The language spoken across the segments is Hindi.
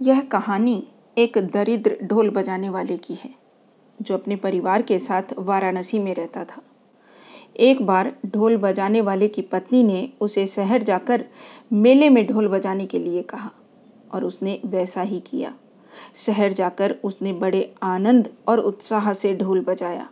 यह कहानी एक दरिद्र ढोल बजाने वाले की है, जो अपने परिवार के साथ वाराणसी में रहता था। एक बार ढोल बजाने वाले की पत्नी ने उसे शहर जाकर मेले में ढोल बजाने के लिए कहा और उसने वैसा ही किया। शहर जाकर उसने बड़े आनंद और उत्साह से ढोल बजाया।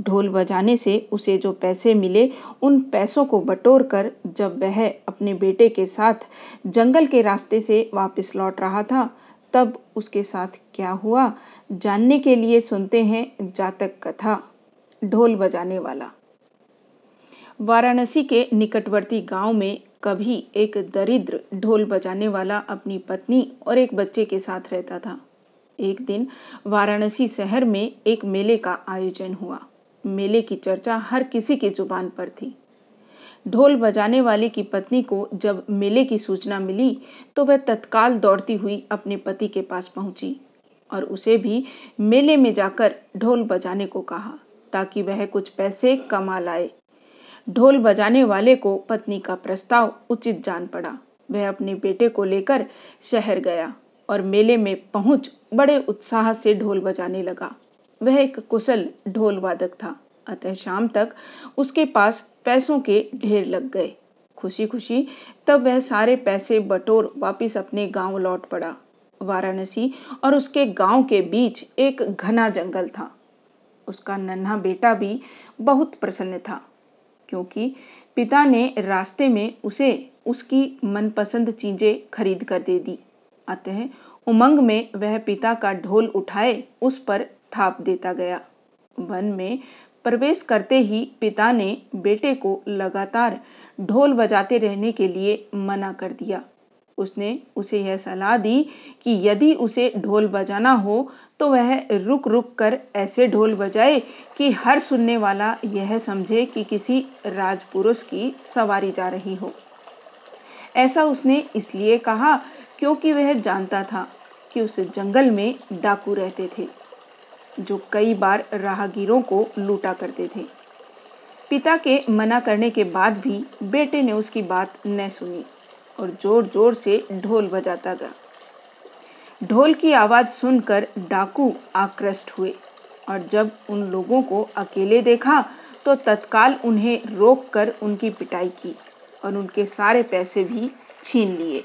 ढोल बजाने से उसे जो पैसे मिले, उन पैसों को बटोर कर जब वह अपने बेटे के साथ जंगल के रास्ते से वापस लौट रहा था। तब उसके साथ क्या हुआ, जानने के लिए सुनते हैं जातक कथा, ढोल बजाने वाला। वाराणसी के निकटवर्ती गाँव में कभी एक दरिद्र ढोल बजाने वाला अपनी पत्नी और एक बच्चे के साथ रहता था। एक दिन वाराणसी शहर में एक मेले का आयोजन हुआ। मेले की चर्चा हर किसी की ज़ुबान पर थी। ढोल बजाने वाले की पत्नी को जब मेले की सूचना मिली तो वह तत्काल दौड़ती हुई अपने पति के पास पहुँची और उसे भी मेले में जाकर ढोल बजाने को कहा, ताकि वह कुछ पैसे कमा लाए। ढोल बजाने वाले को पत्नी का प्रस्ताव उचित जान पड़ा। वह अपने बेटे को लेकर शहर गया और मेले में पहुँच बड़े उत्साह से ढोल बजाने लगा। वह एक कुशल ढोल वादक था। अतः शाम तक उसके पास पैसों के ढेर लग गए। खुशी खुशी तब वह सारे पैसे बटोर वापिस अपने गाँव लौट पड़ा। वाराणसी और उसके गाँव के बीच एक घना जंगल था। उसका नन्हा बेटा भी बहुत प्रसन्न था, क्योंकि पिता ने रास्ते में उसे उसकी मनपसंद चीज़ें खरीद कर दे दी। अतः उमंग में वह पिता का ढोल उठाए, उस पर थाप देता गया। वन में प्रवेश करते ही पिता ने बेटे को लगातार ढोल बजाते रहने के लिए मना कर दिया। उसने उसे यह सलाह दी कि यदि उसे ढोल बजाना हो तो वह रुक रुक कर ऐसे ढोल बजाए कि हर सुनने वाला यह समझे कि किसी राजपुरुष की सवारी जा रही हो। ऐसा उसने इसलिए कहा क्योंकि वह जानता था कि उस जंगल में डाकू रहते थे। जो कई बार राहगीरों को लूटा करते थे। पिता के मना करने के बाद भी बेटे ने उसकी बात न सुनी और ज़ोर ज़ोर से ढोल बजाता गया। ढोल की आवाज़ सुनकर डाकू आकृष्ट हुए और जब उन लोगों को अकेले देखा तो तत्काल उन्हें रोककर उनकी पिटाई की और उनके सारे पैसे भी छीन लिए।